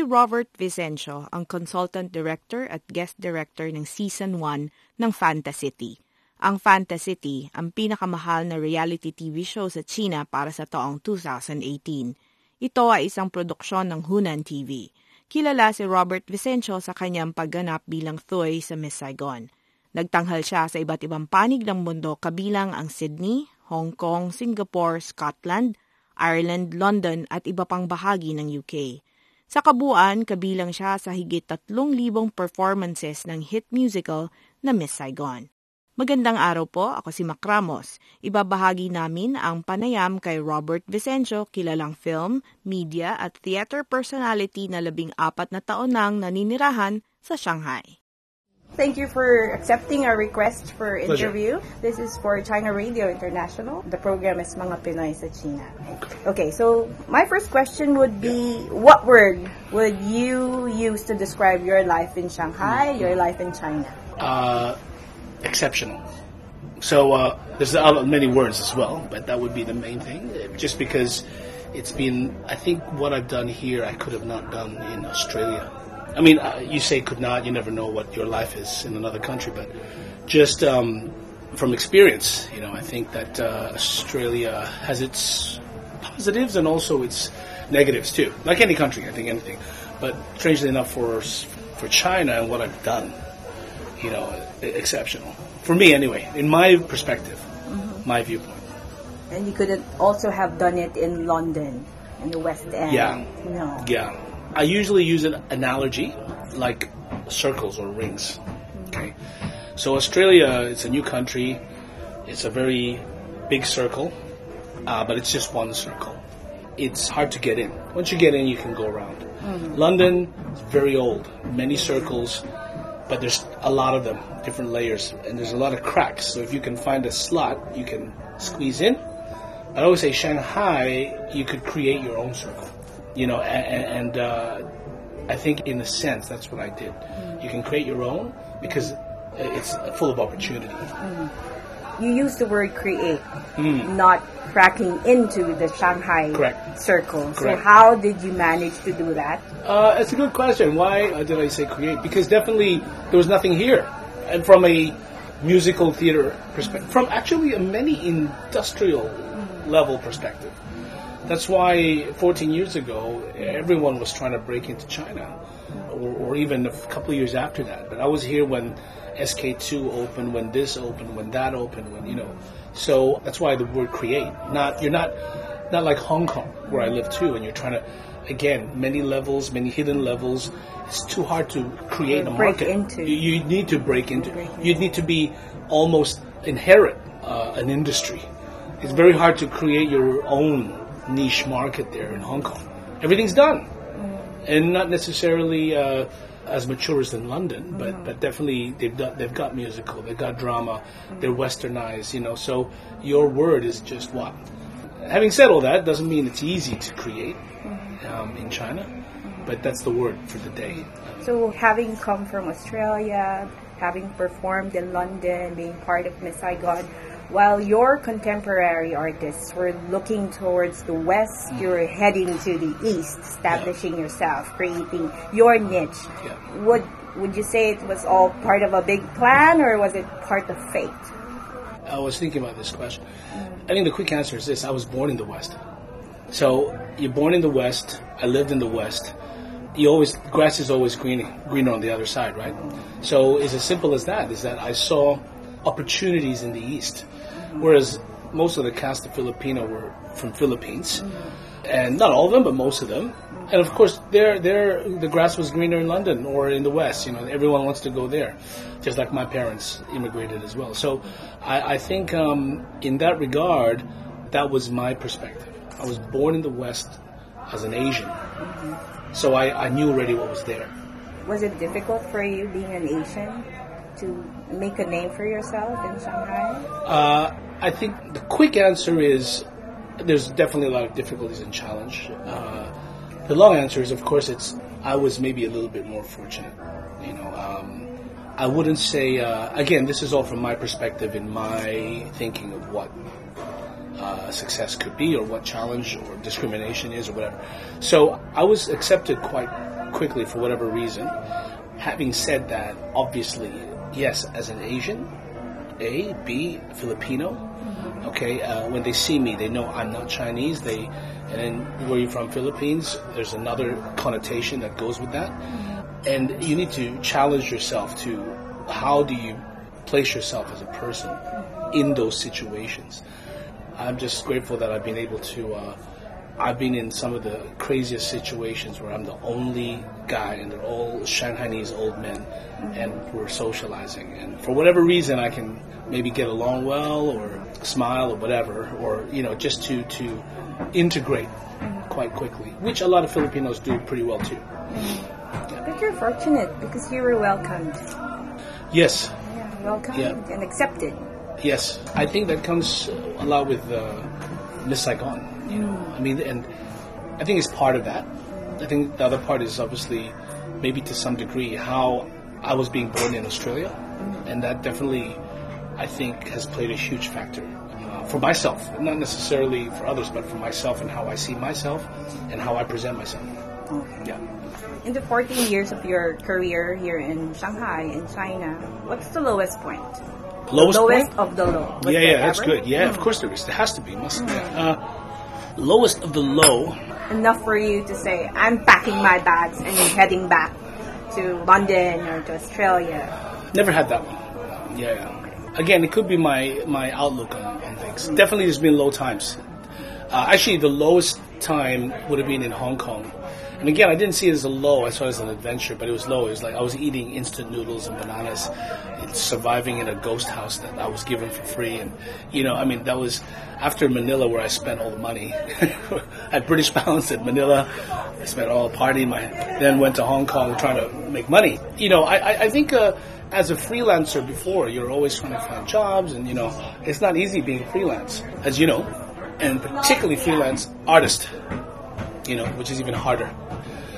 Si Robert Vicencio ang consultant director at guest director ng season 1 ng Fantasy. Ang Fantasy, ang pinakamahal na reality TV show sa China para sa taong 2018. Ito ay isang produksyon ng Hunan TV. Kilala si Robert Vicencio sa kanyang pagganap bilang Thoy sa Miss Saigon. Nagtanghal siya sa iba't ibang panig ng mundo kabilang ang Sydney, Hong Kong, Singapore, Scotland, Ireland, London at iba pang bahagi ng UK. Sa kabuuan, kabilang siya sa higit 3,000 performances ng hit musical na Miss Saigon. Magandang araw po, ako si Mac Ramos. Ibabahagi namin ang panayam kay Robert Vicencio, kilalang film, media at theater personality na labing apat na taon nang naninirahan sa Shanghai. Thank you for accepting our request for interview. Pleasure. This is for China Radio International. The program is Mga Pinoy sa China. Okay, so my first question would be, what word would you use to describe your life in Shanghai, your life in China? Uh, exceptional. So uh, there's many words as well, but that would be the main thing. Just because it's been, I think what I've done here, I could have not done in Australia I mean, uh, you say could not. You never know what your life is in another country, but just um, from experience, you know, I think that uh, Australia has its positives and also its negatives too. Like any country, I think anything. But strangely enough, for for China and what I've done, you know, exceptional for me anyway. In my perspective, mm-hmm. my viewpoint. And you could also have done it in London, in the West End. Yeah. No. Yeah. I usually use an analogy like circles or rings. Okay, so Australia, it's a new country. It's a very big circle, uh, but it's just one circle. It's hard to get in. Once you get in, you can go around. Mm. London is very old, many circles, but there's a lot of them, different layers, and there's a lot of cracks. So if you can find a slot, you can squeeze in. I always say Shanghai, you could create your own circle you know, and, and uh, I think in a sense that's what I did. Mm. You can create your own because it's full of opportunity. Mm. You use the word create, mm. not cracking into the Shanghai Correct. circle. Correct. So how did you manage to do that? Uh, it's a good question. Why uh, did I say create? Because definitely there was nothing here, and from a musical theater perspective, from actually a many industrial mm. level perspective that's why 14 years ago, everyone was trying to break into China, or, or even a couple of years after that. But I was here when SK2 opened, when this opened, when that opened, when you know. So that's why the word create. Not you're not not like Hong Kong where I live too, and you're trying to again many levels, many hidden levels. It's too hard to create a break market. Into. You, you need to break into. You need to be almost inherit uh, an industry. It's very hard to create your own niche market there in Hong Kong. Everything's done, mm. and not necessarily uh, as mature as in London, but mm. but definitely they've got they've got musical, they've got drama, mm. they're westernized, you know. So your word is just what. Having said all that, doesn't mean it's easy to create mm-hmm. um, in China, mm-hmm. but that's the word for the day. So having come from Australia, having performed in London, being part of Miss Saigon, while your contemporary artists were looking towards the west, mm. you're heading to the east, establishing yeah. yourself, creating your niche. Yeah. Would would you say it was all part of a big plan, or was it part of fate? I was thinking about this question. Mm. I think the quick answer is this: I was born in the West. So you're born in the West. I lived in the West. You always grass is always greener, greener on the other side, right? So it's as simple as that. Is that I saw opportunities in the East whereas most of the cast of Filipino were from Philippines, and not all of them, but most of them. And of course, there, there, the grass was greener in London or in the West. You know, everyone wants to go there, just like my parents immigrated as well. So, I, I think um, in that regard, that was my perspective. I was born in the West as an Asian, so I, I knew already what was there. Was it difficult for you being an Asian to make a name for yourself in Shanghai? Uh, I think the quick answer is there's definitely a lot of difficulties and challenge. Uh, the long answer is, of course, it's I was maybe a little bit more fortunate. You know, um, I wouldn't say. Uh, again, this is all from my perspective and my thinking of what uh, success could be, or what challenge or discrimination is, or whatever. So I was accepted quite quickly for whatever reason. Having said that, obviously, yes, as an Asian, A, B, Filipino. Okay, uh, when they see me, they know I'm not Chinese. They, and then where you're from, Philippines. There's another connotation that goes with that, and you need to challenge yourself to how do you place yourself as a person in those situations. I'm just grateful that I've been able to. Uh, I've been in some of the craziest situations where I'm the only guy and they're all Shanghainese old men mm-hmm. and we're socializing. And for whatever reason, I can maybe get along well or smile or whatever, or, you know, just to, to integrate mm-hmm. quite quickly, which a lot of Filipinos do pretty well too. Mm-hmm. But you're fortunate because you were welcomed. Yes, Yeah, welcomed Yeah. and accepted. Yes, I think that comes a lot with uh, Miss Saigon. You know, I mean, and I think it's part of that. I think the other part is obviously, maybe to some degree, how I was being born in Australia, and that definitely, I think, has played a huge factor uh, for myself, not necessarily for others, but for myself and how I see myself and how I present myself. Yeah. In the 14 years of your career here in Shanghai, in China, what's the lowest point? Lowest, lowest point? of the low. Was yeah, yeah, that's ever? good. Yeah, of course there is. There has to be. Must. Uh, lowest of the low. Enough for you to say, I'm packing my bags and heading back to London or to Australia. Never had that one. Yeah. Again, it could be my my outlook on, on things. Definitely, there's been low times. Uh, actually, the lowest time would have been in Hong Kong. And again, I didn't see it as a low. I saw it as an adventure, but it was low. It was like I was eating instant noodles and bananas, and surviving in a ghost house that I was given for free. And you know, I mean, that was after Manila, where I spent all the money. at British pounds at Manila, I spent all the party. My then went to Hong Kong trying to make money. You know, I I, think. Uh, as a freelancer before, you're always trying to find jobs, and you know, it's not easy being freelance, as you know, and particularly freelance artist, you know, which is even harder.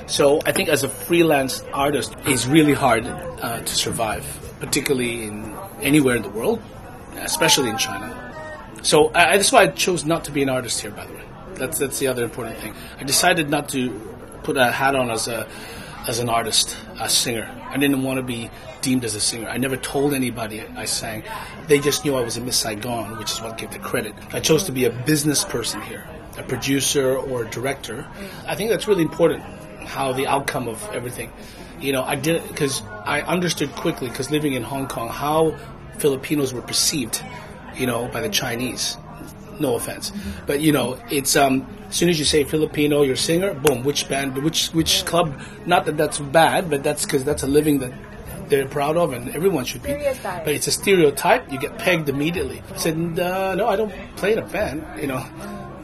So I think as a freelance artist, it's really hard uh, to survive, particularly in anywhere in the world, especially in China. So I, that's why I chose not to be an artist here. By the way, that's that's the other important thing. I decided not to put a hat on as a as an artist, a singer. I didn't want to be deemed as a singer. I never told anybody I sang. They just knew I was in Miss Saigon, which is what gave the credit. I chose to be a business person here, a producer or a director. I think that's really important. How the outcome of everything, you know, I did because I understood quickly because living in Hong Kong how Filipinos were perceived, you know, by the Chinese no offense, but you know, it's um, as soon as you say Filipino, you're a singer, boom, which band, which which club? Not that that's bad, but that's because that's a living that they're proud of, and everyone should be. But it's a stereotype. You get pegged immediately. I said, uh, no, I don't play in a band. You know.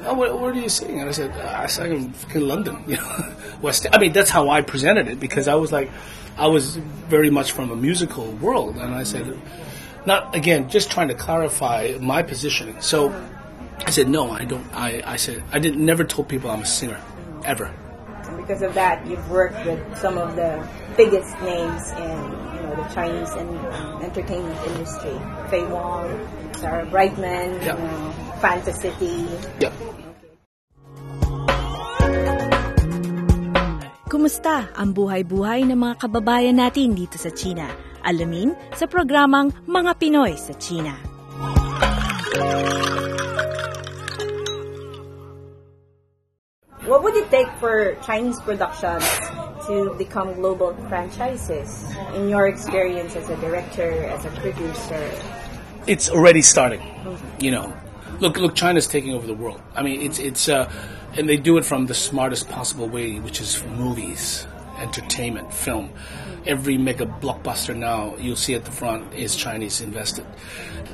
Oh, where, where do you sing? And I said, "Uh, I sang in fucking London. You know, West. I mean, that's how I presented it because I was like, I was very much from a musical world, and I said, not again, just trying to clarify my positioning. So I said, no, I don't. I, I said, I didn't never told people I'm a singer, ever. And because of that, you've worked with some of the biggest names in you know the Chinese and um, entertainment industry. Faye Wong, Sarah Brightman, Yeah. you know, Fantasy. Yeah. Kumusta ang buhay-buhay ng mga kababayan natin dito sa China? Alamin sa programang Mga Pinoy sa China. For Chinese productions to become global franchises? In your experience as a director, as a producer, it's already starting. You know, look, look, China's taking over the world. I mean, it's it's uh, and they do it from the smartest possible way, which is movies. entertainment film. Every mega blockbuster now you'll see at the front is Chinese invested.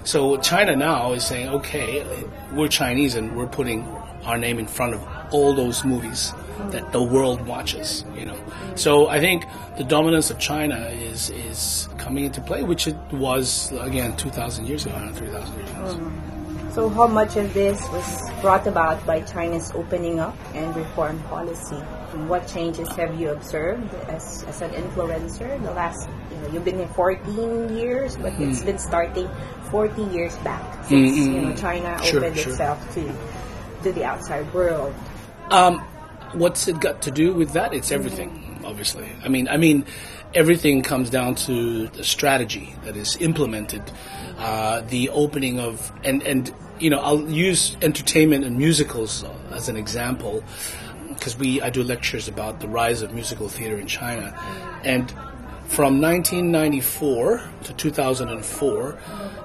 So China now is saying, okay, we're Chinese and we're putting our name in front of all those movies that the world watches. You know, so I think the dominance of China is is coming into play, which it was again two thousand years ago, three thousand years ago. Mm-hmm. So how much of this was brought about by China's opening up and reform policy? And what changes have you observed as, as an influencer the last, you know, you've been here 14 years, but it's mm-hmm. been starting 40 years back since, mm-hmm. you know, China Sure, opened sure. itself to, to the outside world. Um, what's it got to do with that? It's everything, obviously. I mean, I mean, everything comes down to the strategy that is implemented, uh, the opening of, and and you know, I'll use entertainment and musicals as an example because we I do lectures about the rise of musical theater in China, and from 1994 to 2004,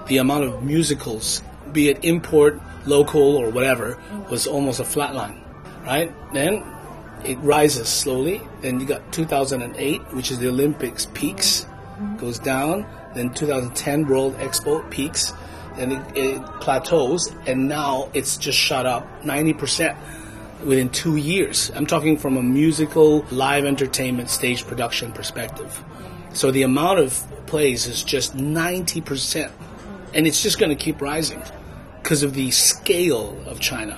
the amount of musicals, be it import, local, or whatever, mm-hmm. was almost a flat line, right? Then it rises slowly. Then you got 2008, which is the Olympics peaks, mm-hmm. goes down. Then 2010 World Expo peaks. Then it, it plateaus, and now it's just shot up 90 percent within two years. I'm talking from a musical, live entertainment, stage production perspective. So the amount of plays is just 90%. And it's just going to keep rising because of the scale of China.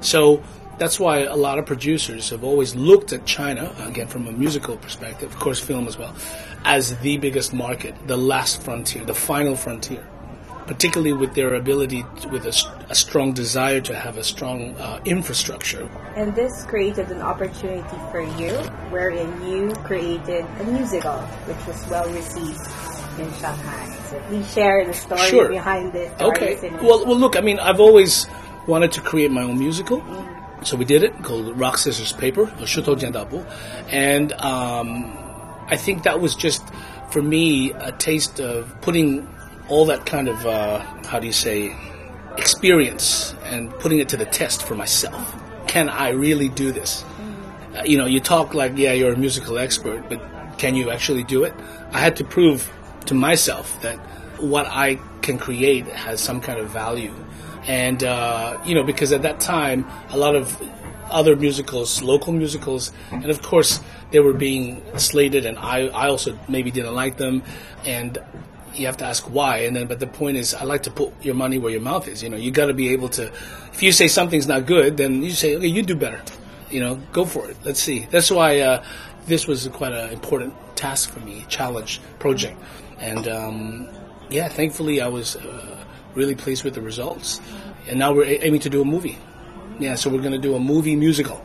So that's why a lot of producers have always looked at China, again from a musical perspective, of course film as well, as the biggest market, the last frontier, the final frontier particularly with their ability, to, with a strong desire to have a strong uh, infrastructure. And this created an opportunity for you, wherein you created a musical, which was well received in Shanghai. So please share the story Sure. behind it. Okay. Well, well, look. I mean, I've always wanted to create my own musical, so we did it called Rock Scissors Paper, or Shitou Jiandaobu, and um, I think that was just for me a taste of putting all that kind of uh, how do you say experience and putting it to the test for myself. Can I really do this? Uh, you know, you talk like, yeah, you're a musical expert, but can you actually do it? I had to prove to myself that what I can create has some kind of value. And, uh, you know, because at that time, a lot of other musicals, local musicals, and of course, they were being slated, and I, I also maybe didn't like them. And you have to ask why. And then, but the point is, I like to put your money where your mouth is. You know, you got to be able to. If you say something's not good, then you say, okay, you do better. You know, go for it. Let's see. That's why uh, this was quite an important task for me, challenge project, and um, yeah, thankfully I was uh, really pleased with the results. And now we're aiming to do a movie. Yeah, so we're going to do a movie musical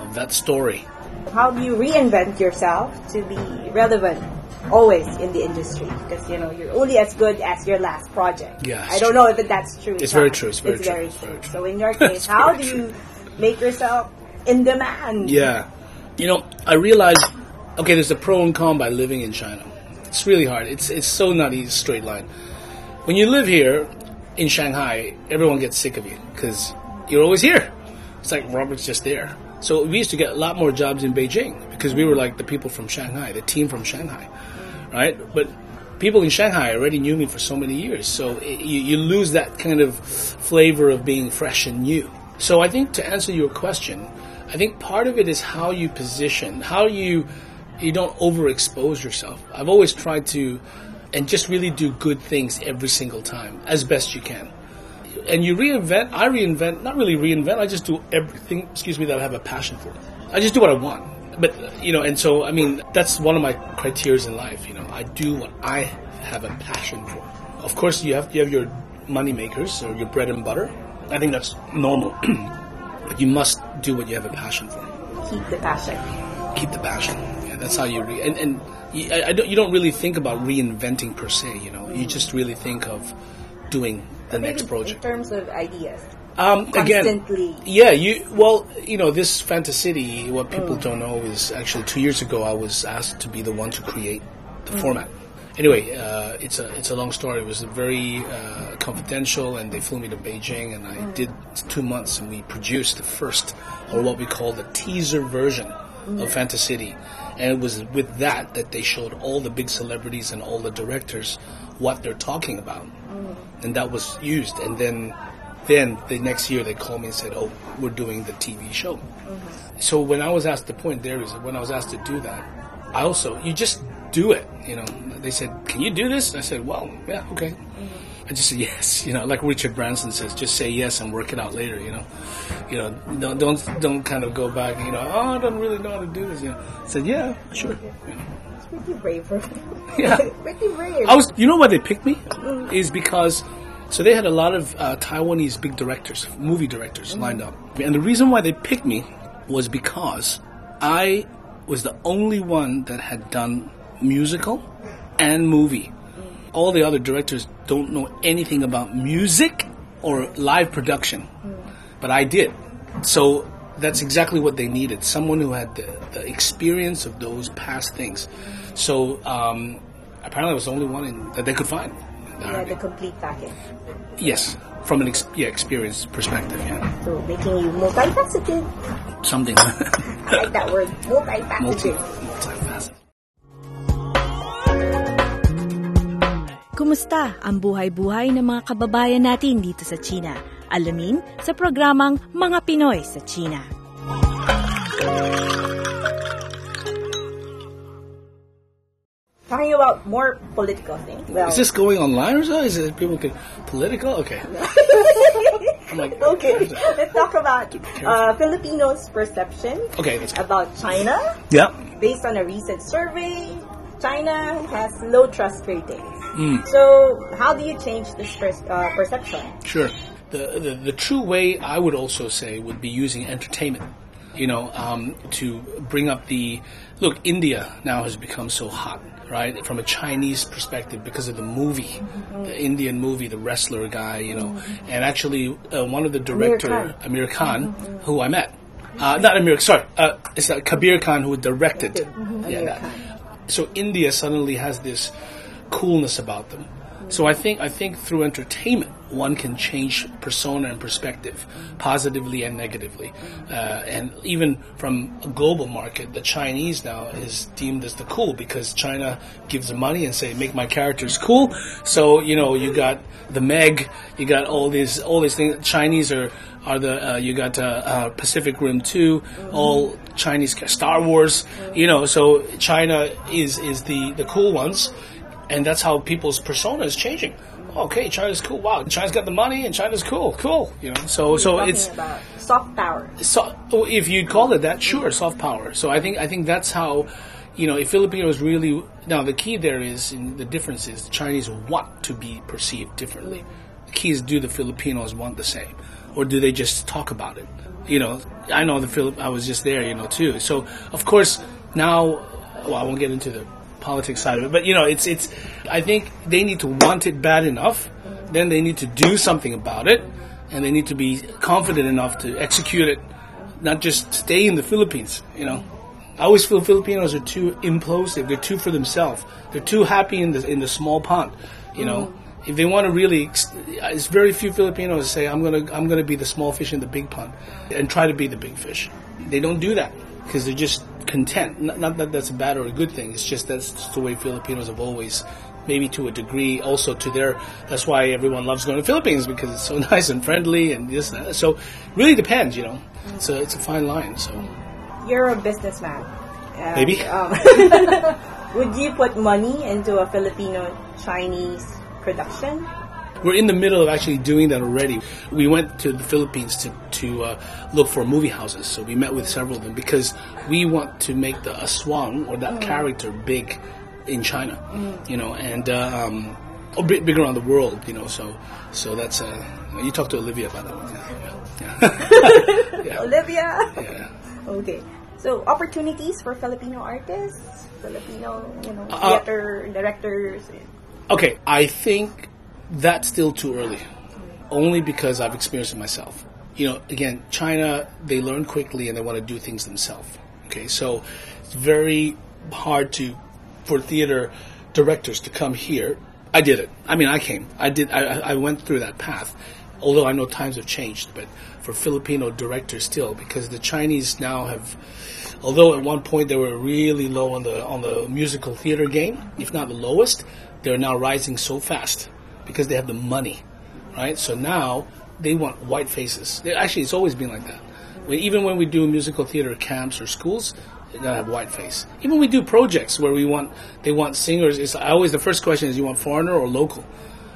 of that story. How do you reinvent yourself to be relevant always in the industry? Because you know you're only as good as your last project. Yeah, I don't true. know if that's true. It's very true, it's very true, very it's true. So in your case, how do you make yourself in demand? Yeah. You know, I realized, okay, there's a pro and con by living in China. It's really hard. It's, it's so not a straight line. When you live here in Shanghai, everyone gets sick of you because you're always here. It's like Robert's just there. So we used to get a lot more jobs in Beijing because we were like the people from Shanghai, the team from Shanghai, right? But people in Shanghai already knew me for so many years, so it, you, you lose that kind of flavor of being fresh and new. So I think to answer your question, I think part of it is how you position, how you you don't overexpose yourself. I've always tried to and just really do good things every single time as best you can and you reinvent. I reinvent, not really reinvent. I just do everything. Excuse me, that I have a passion for. I just do what I want. But you know, and so I mean, that's one of my criteria in life. You know, I do what I have a passion for. Of course, you have you have your money makers or your bread and butter. I think that's normal. but you must do what you have a passion for. Keep the passion. Keep the passion. That's how you re- and and you, I, I don't, you don't really think about reinventing per se. You know, you just really think of doing the next project. In terms of ideas. Um, again, yeah, you well, you know, this Fantasy, what people don't know is actually two years ago I was asked to be the one to create the format. Anyway, uh, it's a it's a long story. It was very uh, confidential, and they flew me to Beijing, and I did two months, and we produced the first, or what we call the teaser version of Fantasy, and it was with that that they showed all the big celebrities and all the directors what they're talking about, mm. and that was used. And then, then the next year they called me and said, "Oh, we're doing the TV show." Mm-hmm. So when I was asked, the point there is when I was asked to do that, I also you just do it. You know, they said, "Can you do this?" I said, "Well, yeah, okay." Mm-hmm. I just said yes. You know, like Richard Branson says, just say yes and work it out later. You know, you know, don't don't don't kind of go back. You know, oh, I don't really know how to do this. You know, I said, yeah, sure. You know. It's pretty brave. Yeah. pretty brave. I was, you know, why they picked me is because. So they had a lot of uh, Taiwanese big directors, movie directors lined up, and the reason why they picked me was because I was the only one that had done musical and movie. All the other directors don't know anything about music or live production, but I did. So that's exactly what they needed someone who had the, the experience of those past things. So um, apparently, I was the only one in, that they could find. the complete package. Yes, from an ex- yeah, experience perspective, yeah. So making you multifaceted. Something I like that word, multi, multifaceted. multifaceted. Kumusta ang buhay-buhay ng mga kababayan natin dito sa China? Alamin sa programang Mga Pinoy sa China. Talking about more political things. Well, Is this going online or so? Is it people can political? Okay. I'm like, okay, let's talk about uh, Filipinos' perception Okay, about China. Yeah. Based on a recent survey, China has low trust ratings. Mm. So, how do you change this pers- uh, perception? Sure. The, the the true way I would also say would be using entertainment. You know, um, to bring up the look. India now has become so hot, right? From a Chinese perspective, because of the movie, the Indian movie, the wrestler guy. You know, and actually uh, one of the director, Khan. Aamir Khan, who I met. Uh, not Aamir, sorry, uh, it's uh, Kabir Khan who directed. Yeah, Aamir that. Khan. So India suddenly has this coolness about them. So I think I think through entertainment one can change persona and perspective, positively and negatively, uh, and even from a global market, the Chinese now is deemed as the cool because China gives them money and say make my characters cool. So you know you got the Meg, you got all these all these things. Chinese are are the uh, you got uh, uh, Pacific Rim two, all Chinese Star Wars, you know. So China is is the the cool ones, and that's how people's persona is changing. Okay, China's cool. Wow, China's got the money, and China's cool. Cool, you know. So so it's about soft power. so oh, if you call it that, sure, soft power. So I think I think that's how, you know, if Filipinos really now the key there is in the difference is the Chinese want to be perceived differently. The key is do the Filipinos want the same, or do they just talk about it? You know, I know the Philip. I was just there, you know, too. So of course now, well, I won't get into the politics side of it, but you know, it's it's. I think they need to want it bad enough, then they need to do something about it, and they need to be confident enough to execute it not just stay in the Philippines. You know, I always feel Filipinos are too implosive. They're too for themselves. They're too happy in the in the small pond. You know, mm-hmm. if they want to really, it's very few Filipinos say I'm gonna I'm gonna be the small fish in the big pond and try to be the big fish. They don't do that because they're just content. Not, not that that's a bad or a good thing. It's just that's just the way Filipinos have always. Maybe to a degree, also to their. That's why everyone loves going to the Philippines because it's so nice and friendly and this. And that. So, really depends, you know. It's a it's a fine line. So. You're a businessman. Maybe. Um, would you put money into a Filipino Chinese production? We're in the middle of actually doing that already. We went to the Philippines to to uh, look for movie houses. So we met with several of them because we want to make the Aswang or that character big in China, you know, and uh, um, or big, big around the world, you know. So so that's uh, you talk to Olivia about that one. Yeah. yeah. Olivia. yeah. Okay. So opportunities for Filipino artists, Filipino, you know, Uh, theater directors. Okay, I think that's still too early. Only because I've experienced it myself. You know, again, China, they learn quickly and they want to do things themselves. Okay, so it's very hard to, for theater directors to come here. I did it. I mean, I came. I did. I, I- went through that path. although I know times have changed, but for Filipino directors still, because the Chinese now have, although at one point they were really low on the on the musical theater game, if not the lowest, they're now rising so fast because they have the money, right? So now they want white faces. They, actually, it's always been like that. When, even when we do musical theater camps or schools, they have white face. Even when we do projects where we want they want singers. It's always the first question is you want foreigner or local,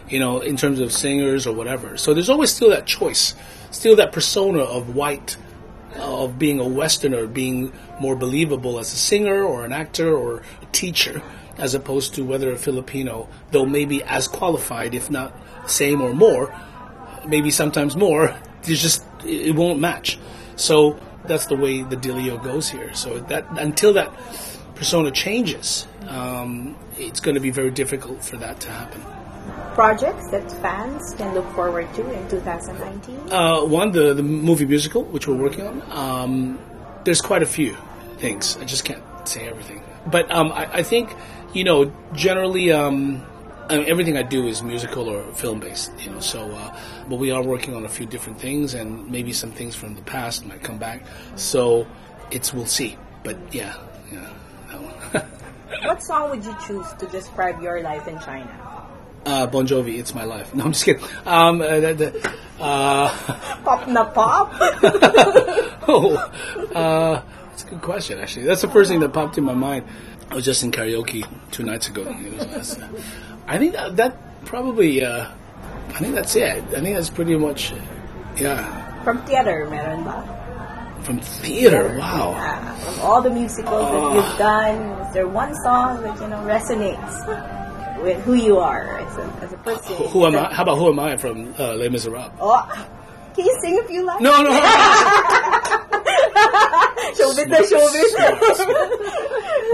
you know, in terms of singers or whatever. So there's always still that choice, still that persona of white, of being a Westerner, being more believable as a singer or an actor or a teacher, as opposed to whether a Filipino, though maybe as qualified, if not same or more, maybe sometimes more. There's just it won't match. So that's the way the dealio goes here. So that until that persona changes, um, it's going to be very difficult for that to happen. Projects that fans can look forward to in 2019. Uh, one, the the movie musical, which we're working on. Um, there's quite a few things. I just can't say everything, but um, I, I, think you know generally. Um, I mean, everything I do is musical or film based, you know. So, uh, but we are working on a few different things, and maybe some things from the past might come back. So, it's we'll see. But yeah, yeah, what song would you choose to describe your life in China? Uh, bon Jovi, it's my life. No, I'm just kidding. Um, uh, the, the, uh, pop na pop. oh, uh, that's a good question. Actually, that's the first thing that popped in my mind. I was just in karaoke two nights ago. I think that, that probably, uh, I think that's it. I think that's pretty much, yeah. From theater, meron ba? From theater, wow. Yeah, from all the musicals that you've done, is there one song that, you know, resonates with who you are as a, as a person? Who, who am I? How about who am I from uh, Les Miserables? Oh, can you sing a few lines? No, no. na showbiz.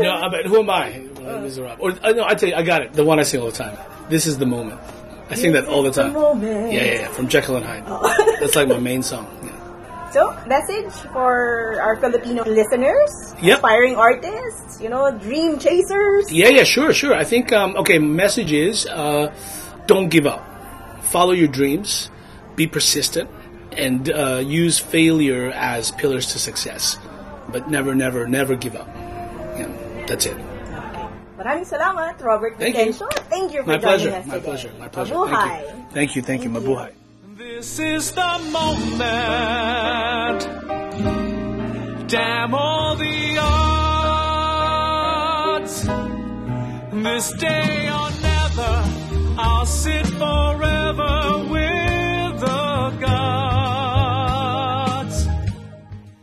no, but who am I? Miserables. Or uh, no, I tell you, I got it. The one I sing all the time. This is the moment. I sing that all the time. The yeah, yeah, yeah, from Jekyll and Hyde. Oh. That's like my main song. Yeah. So, message for our Filipino listeners, yep. aspiring artists, you know, dream chasers. Yeah, yeah, sure, sure. I think um, okay. Message is uh, don't give up. Follow your dreams. Be persistent and uh, use failure as pillars to success. But never, never, never give up. Yeah, that's it. Maraming salamat, Robert Thank Vicencio. You. Thank you for My joining pleasure. us My today. pleasure. My pleasure. Mabuhay. Thank you. Thank you. Thank you. Mabuhay. This is the moment. Damn all the odds. This day or never, I'll sit forever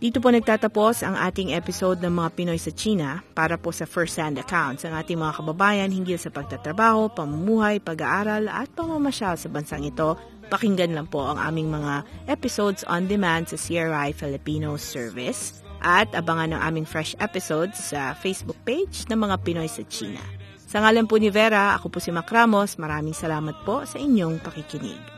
Dito po nagtatapos ang ating episode ng mga Pinoy sa China para po sa first-hand accounts ng ating mga kababayan hinggil sa pagtatrabaho, pamumuhay, pag-aaral at pamamasyal sa bansang ito. Pakinggan lang po ang aming mga episodes on demand sa CRI Filipino Service at abangan ang aming fresh episodes sa Facebook page ng mga Pinoy sa China. Sa ngalan po ni Vera, ako po si Mac Ramos. Maraming salamat po sa inyong pakikinig.